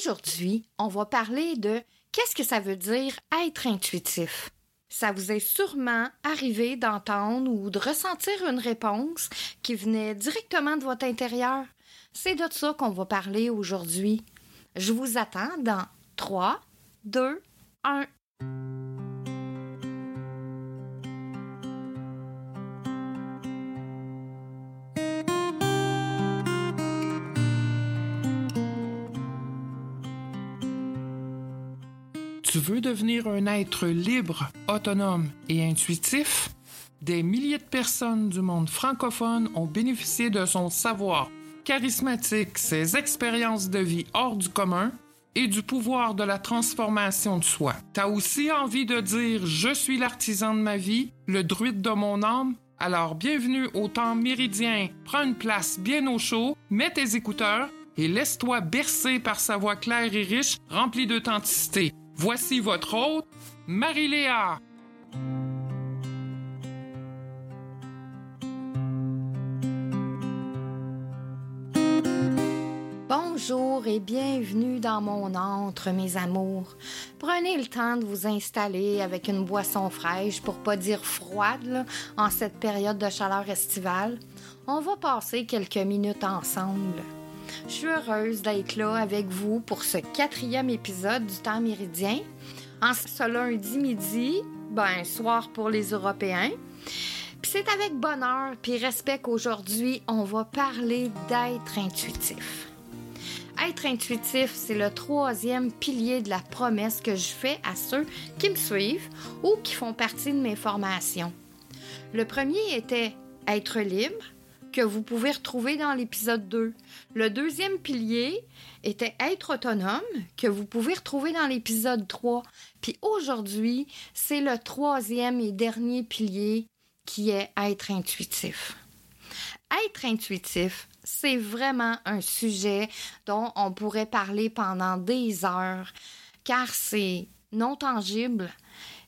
Aujourd'hui, on va parler de qu'est-ce que ça veut dire être intuitif. Ça vous est sûrement arrivé d'entendre ou de ressentir une réponse qui venait directement de votre intérieur. C'est de ça qu'on va parler aujourd'hui. Je vous attends dans 3, 2, 1. Veux devenir un être libre, autonome et intuitif? Des milliers de personnes du monde francophone ont bénéficié de son savoir charismatique, ses expériences de vie hors du commun et du pouvoir de la transformation de soi. T'as aussi envie de dire je suis l'artisan de ma vie, le druide de mon âme? Alors bienvenue au temps méridien. Prends une place bien au chaud, mets tes écouteurs et laisse-toi bercer par sa voix claire et riche, remplie d'authenticité. Voici votre hôte, Marie-Léa. Bonjour et bienvenue dans mon antre, mes amours. Prenez le temps de vous installer avec une boisson fraîche, pour pas dire froide, en cette période de chaleur estivale. On va passer quelques minutes ensemble. Je suis heureuse d'être là avec vous pour ce quatrième épisode du temps méridien. En ce lundi midi, ben, soir pour les Européens. Puis c'est avec bonheur puis respect qu'aujourd'hui, on va parler d'être intuitif. Être intuitif, c'est le troisième pilier de la promesse que je fais à ceux qui me suivent ou qui font partie de mes formations. Le premier était être libre, que vous pouvez retrouver dans l'épisode 2. Le deuxième pilier était être autonome, que vous pouvez retrouver dans l'épisode 3. Puis aujourd'hui, c'est le troisième et dernier pilier qui est être intuitif. Être intuitif, c'est vraiment un sujet dont on pourrait parler pendant des heures, car c'est non tangible,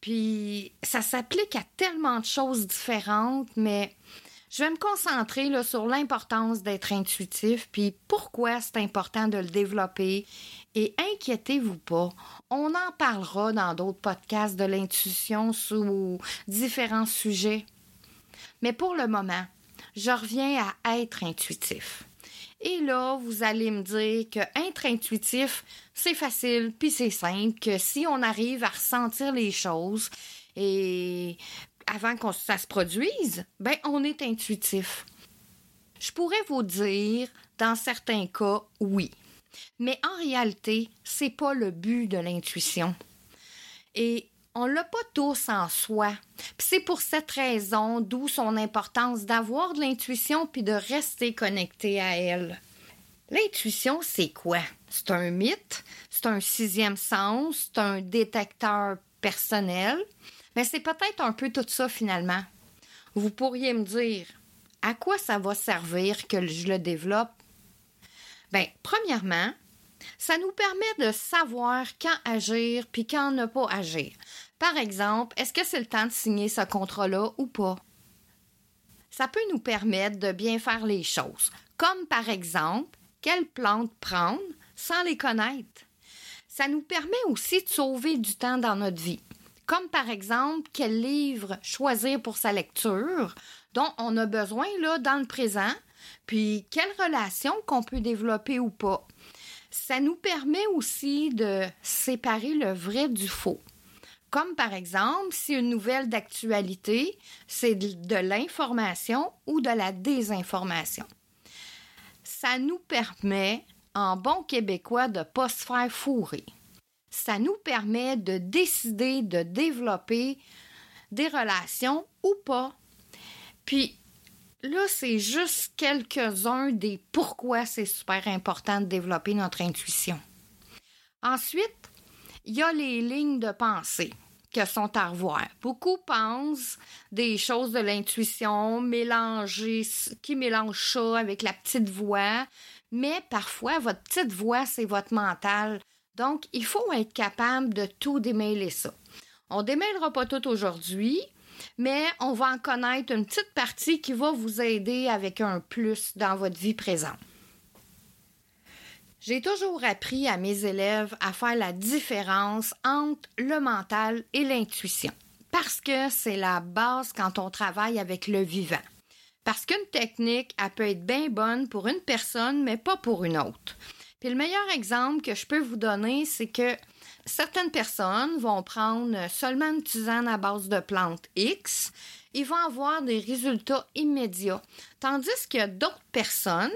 puis ça s'applique à tellement de choses différentes, mais je vais me concentrer là, sur l'importance d'être intuitif, puis pourquoi c'est important de le développer. Et inquiétez-vous pas, on en parlera dans d'autres podcasts de l'intuition sous différents sujets. Mais pour le moment, je reviens à être intuitif. Et là, vous allez me dire que être intuitif, c'est facile, puis c'est simple, que si on arrive à ressentir les choses et avant que ça se produise, ben on est intuitif. Je pourrais vous dire, dans certains cas, oui. Mais en réalité, c'est pas le but de l'intuition. Et on l'a pas tous en soi. c'est pour cette raison d'où son importance d'avoir de l'intuition puis de rester connecté à elle. L'intuition, c'est quoi? C'est un mythe, c'est un sixième sens, c'est un détecteur personnel, mais c'est peut-être un peu tout ça finalement. Vous pourriez me dire, à quoi ça va servir que je le développe? Bien, premièrement, ça nous permet de savoir quand agir puis quand ne pas agir. Par exemple, est-ce que c'est le temps de signer ce contrat-là ou pas? Ça peut nous permettre de bien faire les choses, comme par exemple, quelles plantes prendre sans les connaître. Ça nous permet aussi de sauver du temps dans notre vie comme par exemple quel livre choisir pour sa lecture, dont on a besoin là dans le présent, puis quelle relation qu'on peut développer ou pas. Ça nous permet aussi de séparer le vrai du faux. Comme par exemple, si une nouvelle d'actualité, c'est de, l'information ou de la désinformation. Ça nous permet, en bon québécois, de ne pas se faire fourrer ça nous permet de décider de développer des relations ou pas. Puis là, c'est juste quelques-uns des pourquoi c'est super important de développer notre intuition. Ensuite, il y a les lignes de pensée qui sont à revoir. Beaucoup pensent des choses de l'intuition, mélanger, qui mélangent ça avec la petite voix, mais parfois, votre petite voix, c'est votre mental. Donc, il faut être capable de tout démêler ça. On démêlera pas tout aujourd'hui, mais on va en connaître une petite partie qui va vous aider avec un plus dans votre vie présente. J'ai toujours appris à mes élèves à faire la différence entre le mental et l'intuition, parce que c'est la base quand on travaille avec le vivant. Parce qu'une technique, elle peut être bien bonne pour une personne, mais pas pour une autre. Puis le meilleur exemple que je peux vous donner, c'est que certaines personnes vont prendre seulement une tisane à base de plantes X, ils vont avoir des résultats immédiats. Tandis qu'il y a d'autres personnes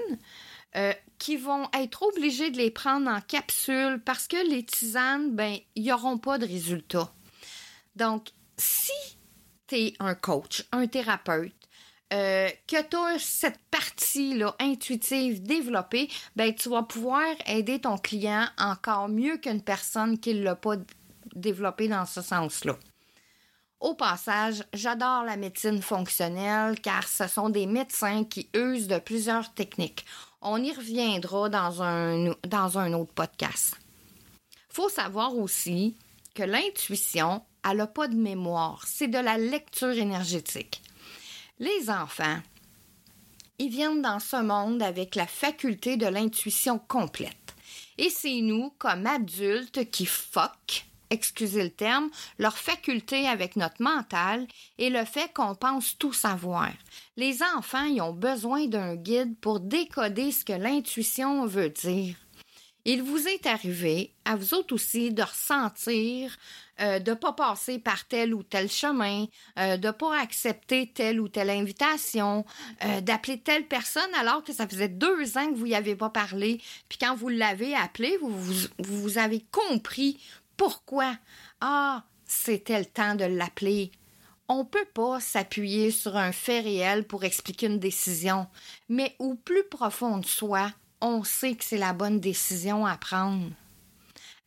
euh, qui vont être obligées de les prendre en capsule parce que les tisanes, ben, ils n'auront pas de résultats. Donc, si tu es un coach, un thérapeute, euh, que tu as cette partie-là intuitive développée, ben, tu vas pouvoir aider ton client encore mieux qu'une personne qui ne l'a pas développé dans ce sens-là. Au passage, j'adore la médecine fonctionnelle car ce sont des médecins qui usent de plusieurs techniques. On y reviendra dans un, dans un autre podcast. Faut savoir aussi que l'intuition, elle n'a pas de mémoire, c'est de la lecture énergétique. Les enfants, ils viennent dans ce monde avec la faculté de l'intuition complète. Et c'est nous, comme adultes, qui foquent, excusez le terme, leur faculté avec notre mental et le fait qu'on pense tout savoir. Les enfants, ils ont besoin d'un guide pour décoder ce que l'intuition veut dire. Il vous est arrivé, à vous autres aussi, de ressentir, euh, de ne pas passer par tel ou tel chemin, euh, de ne pas accepter telle ou telle invitation, euh, d'appeler telle personne alors que ça faisait deux ans que vous n'y avez pas parlé. Puis quand vous l'avez appelé, vous, vous, vous avez compris pourquoi. Ah, c'était le temps de l'appeler. On ne peut pas s'appuyer sur un fait réel pour expliquer une décision, mais au plus profond de soi, on sait que c'est la bonne décision à prendre.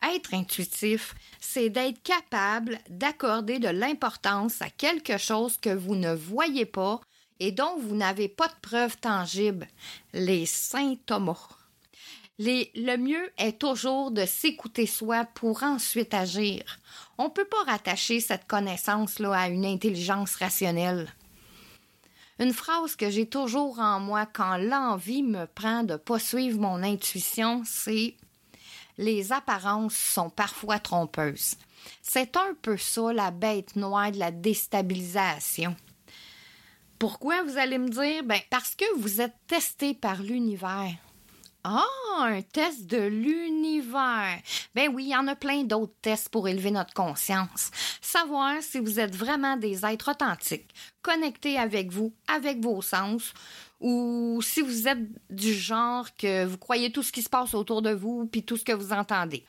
Être intuitif, c'est d'être capable d'accorder de l'importance à quelque chose que vous ne voyez pas et dont vous n'avez pas de preuves tangibles, les symptômes. le mieux est toujours de s'écouter soi pour ensuite agir. On ne peut pas rattacher cette connaissance-là à une intelligence rationnelle. Une phrase que j'ai toujours en moi quand l'envie me prend de poursuivre mon intuition, c'est Les apparences sont parfois trompeuses. C'est un peu ça la bête noire de la déstabilisation. Pourquoi vous allez me dire? Ben, parce que vous êtes testé par l'univers. Ah, un test de l'univers. Ben oui, il y en a plein d'autres tests pour élever notre conscience. Savoir si vous êtes vraiment des êtres authentiques, connectés avec vous, avec vos sens, ou si vous êtes du genre que vous croyez tout ce qui se passe autour de vous puis tout ce que vous entendez.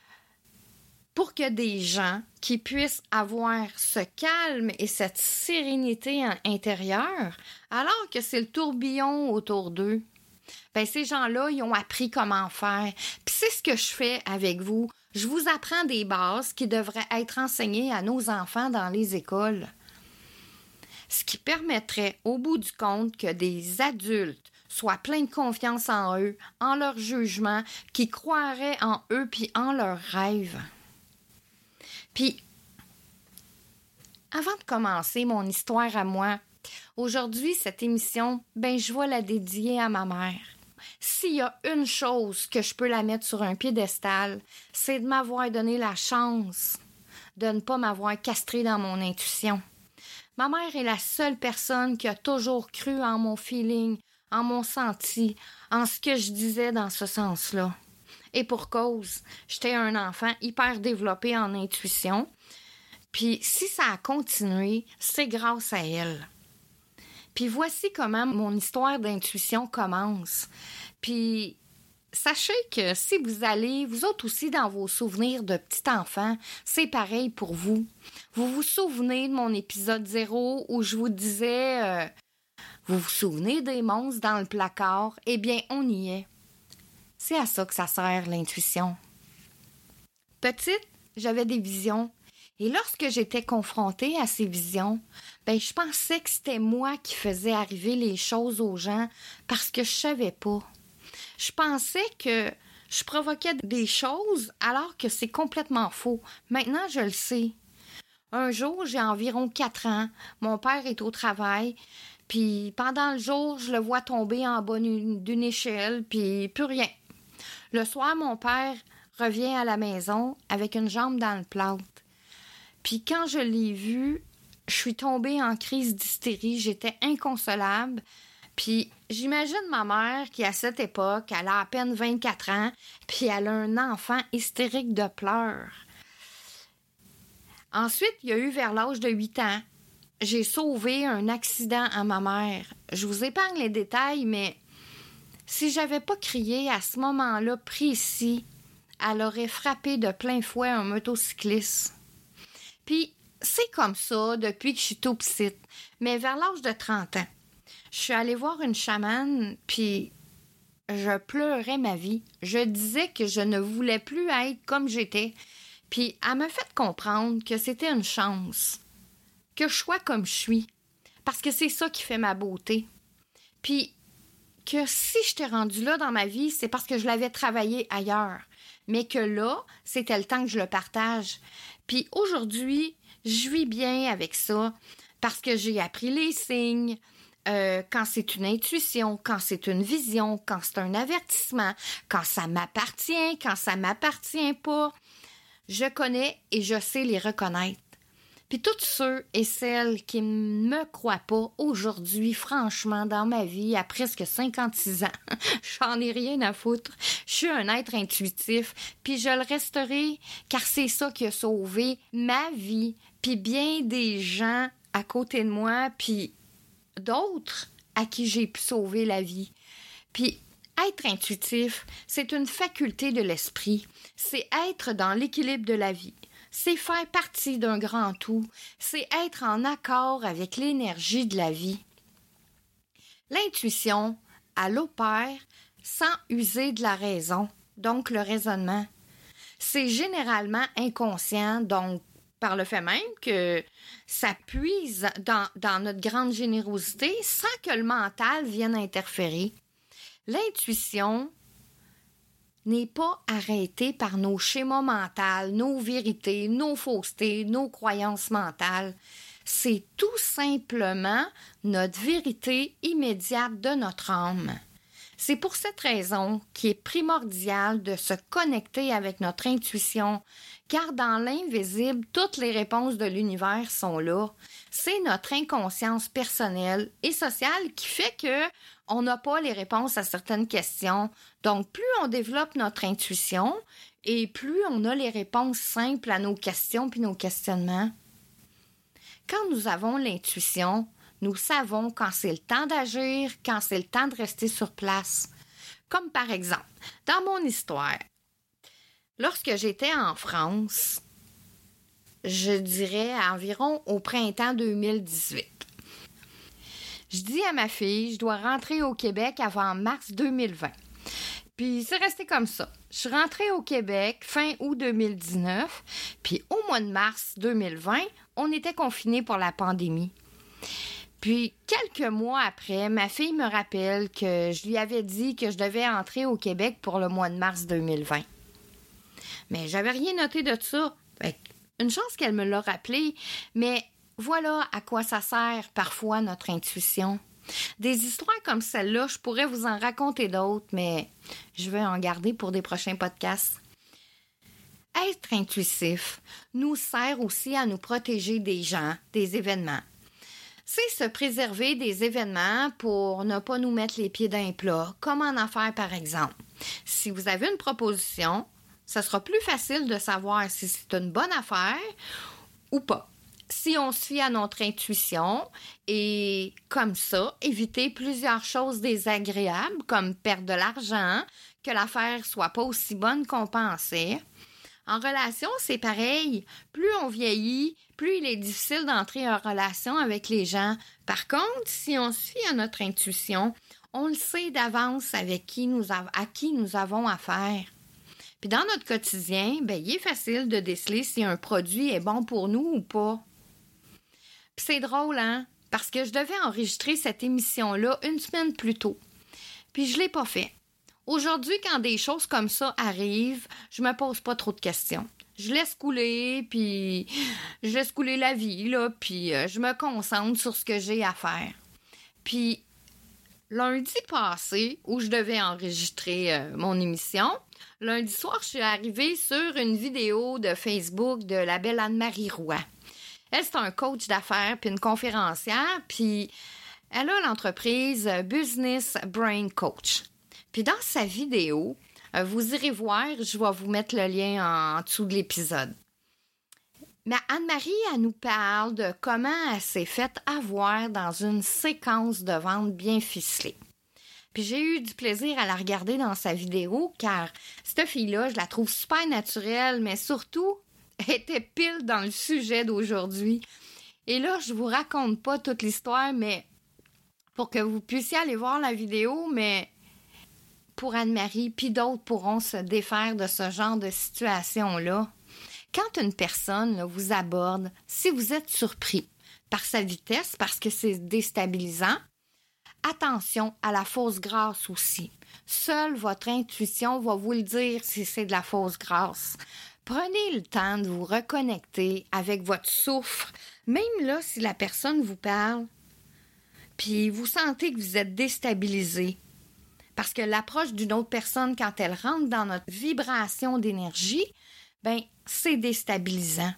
Pour que des gens qui puissent avoir ce calme et cette sérénité intérieure, alors que c'est le tourbillon autour d'eux, ben, ces gens-là, ils ont appris comment faire. Puis c'est ce que je fais avec vous. Je vous apprends des bases qui devraient être enseignées à nos enfants dans les écoles. Ce qui permettrait, au bout du compte, que des adultes soient pleins de confiance en eux, en leur jugement, qui croiraient en eux puis en leurs rêves. Puis, avant de commencer mon histoire à moi, Aujourd'hui, cette émission, ben, je vais la dédier à ma mère. S'il y a une chose que je peux la mettre sur un piédestal, c'est de m'avoir donné la chance de ne pas m'avoir castré dans mon intuition. Ma mère est la seule personne qui a toujours cru en mon feeling, en mon senti, en ce que je disais dans ce sens-là. Et pour cause, j'étais un enfant hyper développé en intuition. Puis si ça a continué, c'est grâce à elle. Puis voici comment mon histoire d'intuition commence. Puis sachez que si vous allez, vous autres aussi, dans vos souvenirs de petit enfant, c'est pareil pour vous. Vous vous souvenez de mon épisode zéro où je vous disais euh, Vous vous souvenez des monstres dans le placard? Eh bien, on y est. C'est à ça que ça sert l'intuition. Petite, j'avais des visions. Et lorsque j'étais confrontée à ces visions, ben je pensais que c'était moi qui faisais arriver les choses aux gens parce que je savais pas. Je pensais que je provoquais des choses alors que c'est complètement faux. Maintenant, je le sais. Un jour, j'ai environ quatre ans, mon père est au travail, puis pendant le jour, je le vois tomber en bas d'une échelle, puis plus rien. Le soir, mon père revient à la maison avec une jambe dans le plâtre. Puis quand je l'ai vu, je suis tombée en crise d'hystérie. J'étais inconsolable. Puis j'imagine ma mère qui, à cette époque, elle a à peine 24 ans, puis elle a un enfant hystérique de pleurs. Ensuite, il y a eu vers l'âge de 8 ans, j'ai sauvé un accident à ma mère. Je vous épargne les détails, mais si j'avais pas crié à ce moment-là précis, elle aurait frappé de plein fouet un motocycliste. Puis, c'est comme ça depuis que je suis tout petite. Mais vers l'âge de 30 ans, je suis allée voir une chamane, puis je pleurais ma vie. Je disais que je ne voulais plus être comme j'étais. Puis elle me fait comprendre que c'était une chance. Que je sois comme je suis. Parce que c'est ça qui fait ma beauté. Puis que si je t'ai rendu là dans ma vie, c'est parce que je l'avais travaillé ailleurs. Mais que là, c'était le temps que je le partage. Puis aujourd'hui, je vis bien avec ça parce que j'ai appris les signes. Euh, quand c'est une intuition, quand c'est une vision, quand c'est un avertissement, quand ça m'appartient, quand ça m'appartient pas, je connais et je sais les reconnaître. Puis tous ceux et celles qui ne me croient pas aujourd'hui, franchement, dans ma vie, à presque 56 ans, j'en ai rien à foutre. Je suis un être intuitif, puis je le resterai, car c'est ça qui a sauvé ma vie, puis bien des gens à côté de moi, puis d'autres à qui j'ai pu sauver la vie. Puis être intuitif, c'est une faculté de l'esprit, c'est être dans l'équilibre de la vie, c'est faire partie d'un grand tout, c'est être en accord avec l'énergie de la vie. L'intuition, elle opère sans user de la raison, donc le raisonnement. C'est généralement inconscient, donc par le fait même que ça puise dans, dans notre grande générosité sans que le mental vienne interférer. L'intuition n'est pas arrêtée par nos schémas mentaux, nos vérités, nos faussetés, nos croyances mentales. C'est tout simplement notre vérité immédiate de notre âme. C'est pour cette raison qu'il est primordial de se connecter avec notre intuition, car dans l'invisible, toutes les réponses de l'univers sont là. C'est notre inconscience personnelle et sociale qui fait que on n'a pas les réponses à certaines questions. Donc, plus on développe notre intuition et plus on a les réponses simples à nos questions puis nos questionnements. Quand nous avons l'intuition, nous savons quand c'est le temps d'agir, quand c'est le temps de rester sur place. Comme par exemple, dans mon histoire, lorsque j'étais en France, je dirais environ au printemps 2018. Je dis à ma fille, je dois rentrer au Québec avant mars 2020. Puis c'est resté comme ça. Je suis rentrée au Québec fin août 2019, puis au mois de mars 2020, on était confinés pour la pandémie. Puis, quelques mois après, ma fille me rappelle que je lui avais dit que je devais entrer au Québec pour le mois de mars 2020. Mais j'avais rien noté de ça. une chance qu'elle me l'a rappelé, mais voilà à quoi ça sert parfois notre intuition. Des histoires comme celle-là, je pourrais vous en raconter d'autres, mais je vais en garder pour des prochains podcasts. Être intuitif nous sert aussi à nous protéger des gens, des événements c'est se préserver des événements pour ne pas nous mettre les pieds d'un plat, comme en affaires par exemple. Si vous avez une proposition, ce sera plus facile de savoir si c'est une bonne affaire ou pas. Si on se fie à notre intuition et comme ça, éviter plusieurs choses désagréables comme perdre de l'argent, que l'affaire soit pas aussi bonne qu'on pensait, en relation, c'est pareil. Plus on vieillit, plus il est difficile d'entrer en relation avec les gens. Par contre, si on fie à notre intuition, on le sait d'avance avec qui nous à qui nous avons affaire. Puis dans notre quotidien, ben, il est facile de déceler si un produit est bon pour nous ou pas. Puis c'est drôle, hein? Parce que je devais enregistrer cette émission-là une semaine plus tôt. Puis je l'ai pas fait. Aujourd'hui, quand des choses comme ça arrivent, je me pose pas trop de questions. Je laisse couler, puis je laisse couler la vie, là, puis euh, je me concentre sur ce que j'ai à faire. Puis lundi passé, où je devais enregistrer euh, mon émission, lundi soir, je suis arrivée sur une vidéo de Facebook de la belle Anne-Marie Roy. Elle, c'est un coach d'affaires puis une conférencière, puis elle a l'entreprise Business Brain Coach. Puis dans sa vidéo, euh, vous irez voir, je vais vous mettre le lien en dessous de l'épisode. Mais Anne-Marie, elle nous parle de comment elle s'est faite avoir dans une séquence de vente bien ficelée. Puis j'ai eu du plaisir à la regarder dans sa vidéo car cette fille-là, je la trouve super naturelle, mais surtout, elle était pile dans le sujet d'aujourd'hui. Et là, je vous raconte pas toute l'histoire, mais pour que vous puissiez aller voir la vidéo, mais pour Anne-Marie, puis d'autres pourront se défaire de ce genre de situation-là quand une personne vous aborde, si vous êtes surpris par sa vitesse, parce que c'est déstabilisant, attention à la fausse grâce aussi. Seule votre intuition va vous le dire si c'est de la fausse grâce. Prenez le temps de vous reconnecter avec votre souffle, même là si la personne vous parle, puis vous sentez que vous êtes déstabilisé. Parce que l'approche d'une autre personne, quand elle rentre dans notre vibration d'énergie, ben c'est déstabilisant.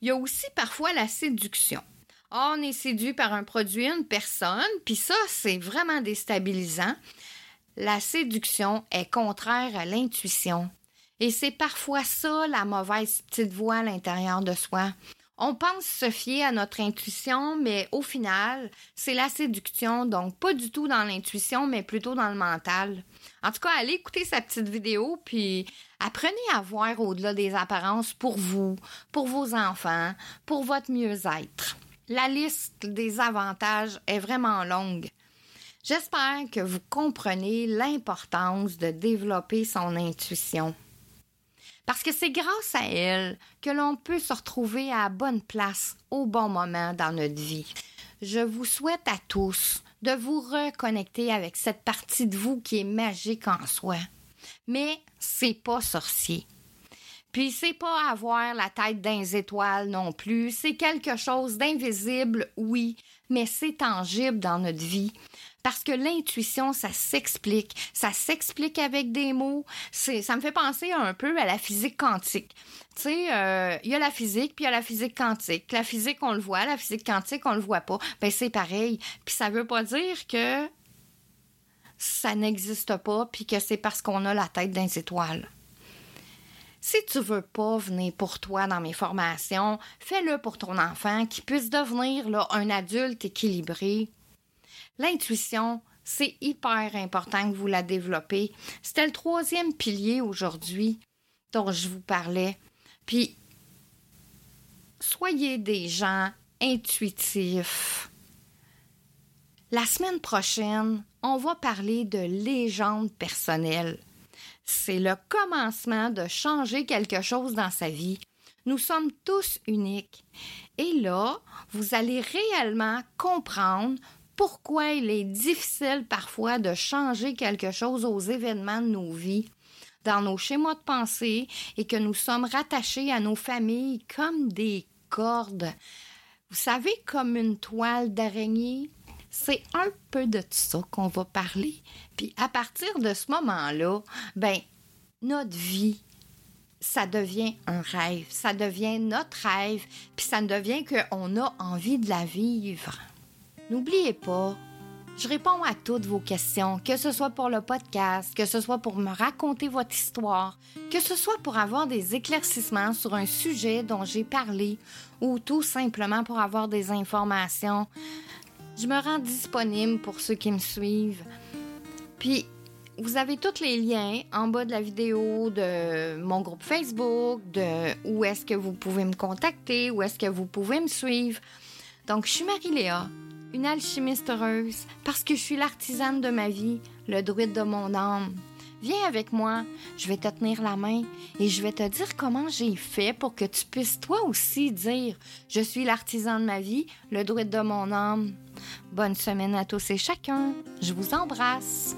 Il y a aussi parfois la séduction. on est séduit par un produit, une personne, puis ça, c'est vraiment déstabilisant. La séduction est contraire à l'intuition. Et c'est parfois ça la mauvaise petite voix à l'intérieur de soi. On pense se fier à notre intuition, mais au final, c'est la séduction, donc pas du tout dans l'intuition, mais plutôt dans le mental. En tout cas, allez écouter sa petite vidéo, puis apprenez à voir au-delà des apparences pour vous, pour vos enfants, pour votre mieux-être. La liste des avantages est vraiment longue. J'espère que vous comprenez l'importance de développer son intuition. Parce que c'est grâce à elle que l'on peut se retrouver à la bonne place au bon moment dans notre vie. Je vous souhaite à tous de vous reconnecter avec cette partie de vous qui est magique en soi. Mais c'est pas sorcier. Puis c'est pas avoir la tête d'un étoile non plus, c'est quelque chose d'invisible, oui, mais c'est tangible dans notre vie. Parce que l'intuition, ça s'explique. Ça s'explique avec des mots. Ça me fait penser un peu à la physique quantique. Tu sais, euh, il y a la physique, puis il y a la physique quantique. La physique, on le voit. La physique quantique, on le voit pas. Ben, c'est pareil. Puis ça veut pas dire que ça n'existe pas, puis que c'est parce qu'on a la tête d'un étoile. Si tu veux pas venir pour toi dans mes formations, fais-le pour ton enfant qui puisse devenir un adulte équilibré, L'intuition, c'est hyper important que vous la développez. C'était le troisième pilier aujourd'hui dont je vous parlais. Puis, soyez des gens intuitifs. La semaine prochaine, on va parler de légende personnelle. C'est le commencement de changer quelque chose dans sa vie. Nous sommes tous uniques. Et là, vous allez réellement comprendre pourquoi il est difficile parfois de changer quelque chose aux événements de nos vies, dans nos schémas de pensée, et que nous sommes rattachés à nos familles comme des cordes. Vous savez, comme une toile d'araignée, c'est un peu de ça qu'on va parler. Puis à partir de ce moment-là, ben notre vie, ça devient un rêve, ça devient notre rêve, puis ça devient qu'on a envie de la vivre. N'oubliez pas, je réponds à toutes vos questions, que ce soit pour le podcast, que ce soit pour me raconter votre histoire, que ce soit pour avoir des éclaircissements sur un sujet dont j'ai parlé ou tout simplement pour avoir des informations. Je me rends disponible pour ceux qui me suivent. Puis, vous avez tous les liens en bas de la vidéo de mon groupe Facebook, de où est-ce que vous pouvez me contacter, où est-ce que vous pouvez me suivre. Donc, je suis Marie-Léa une alchimiste heureuse, parce que je suis l'artisane de ma vie, le druide de mon âme. Viens avec moi, je vais te tenir la main et je vais te dire comment j'ai fait pour que tu puisses toi aussi dire Je suis l'artisan de ma vie, le druide de mon âme. Bonne semaine à tous et chacun. Je vous embrasse.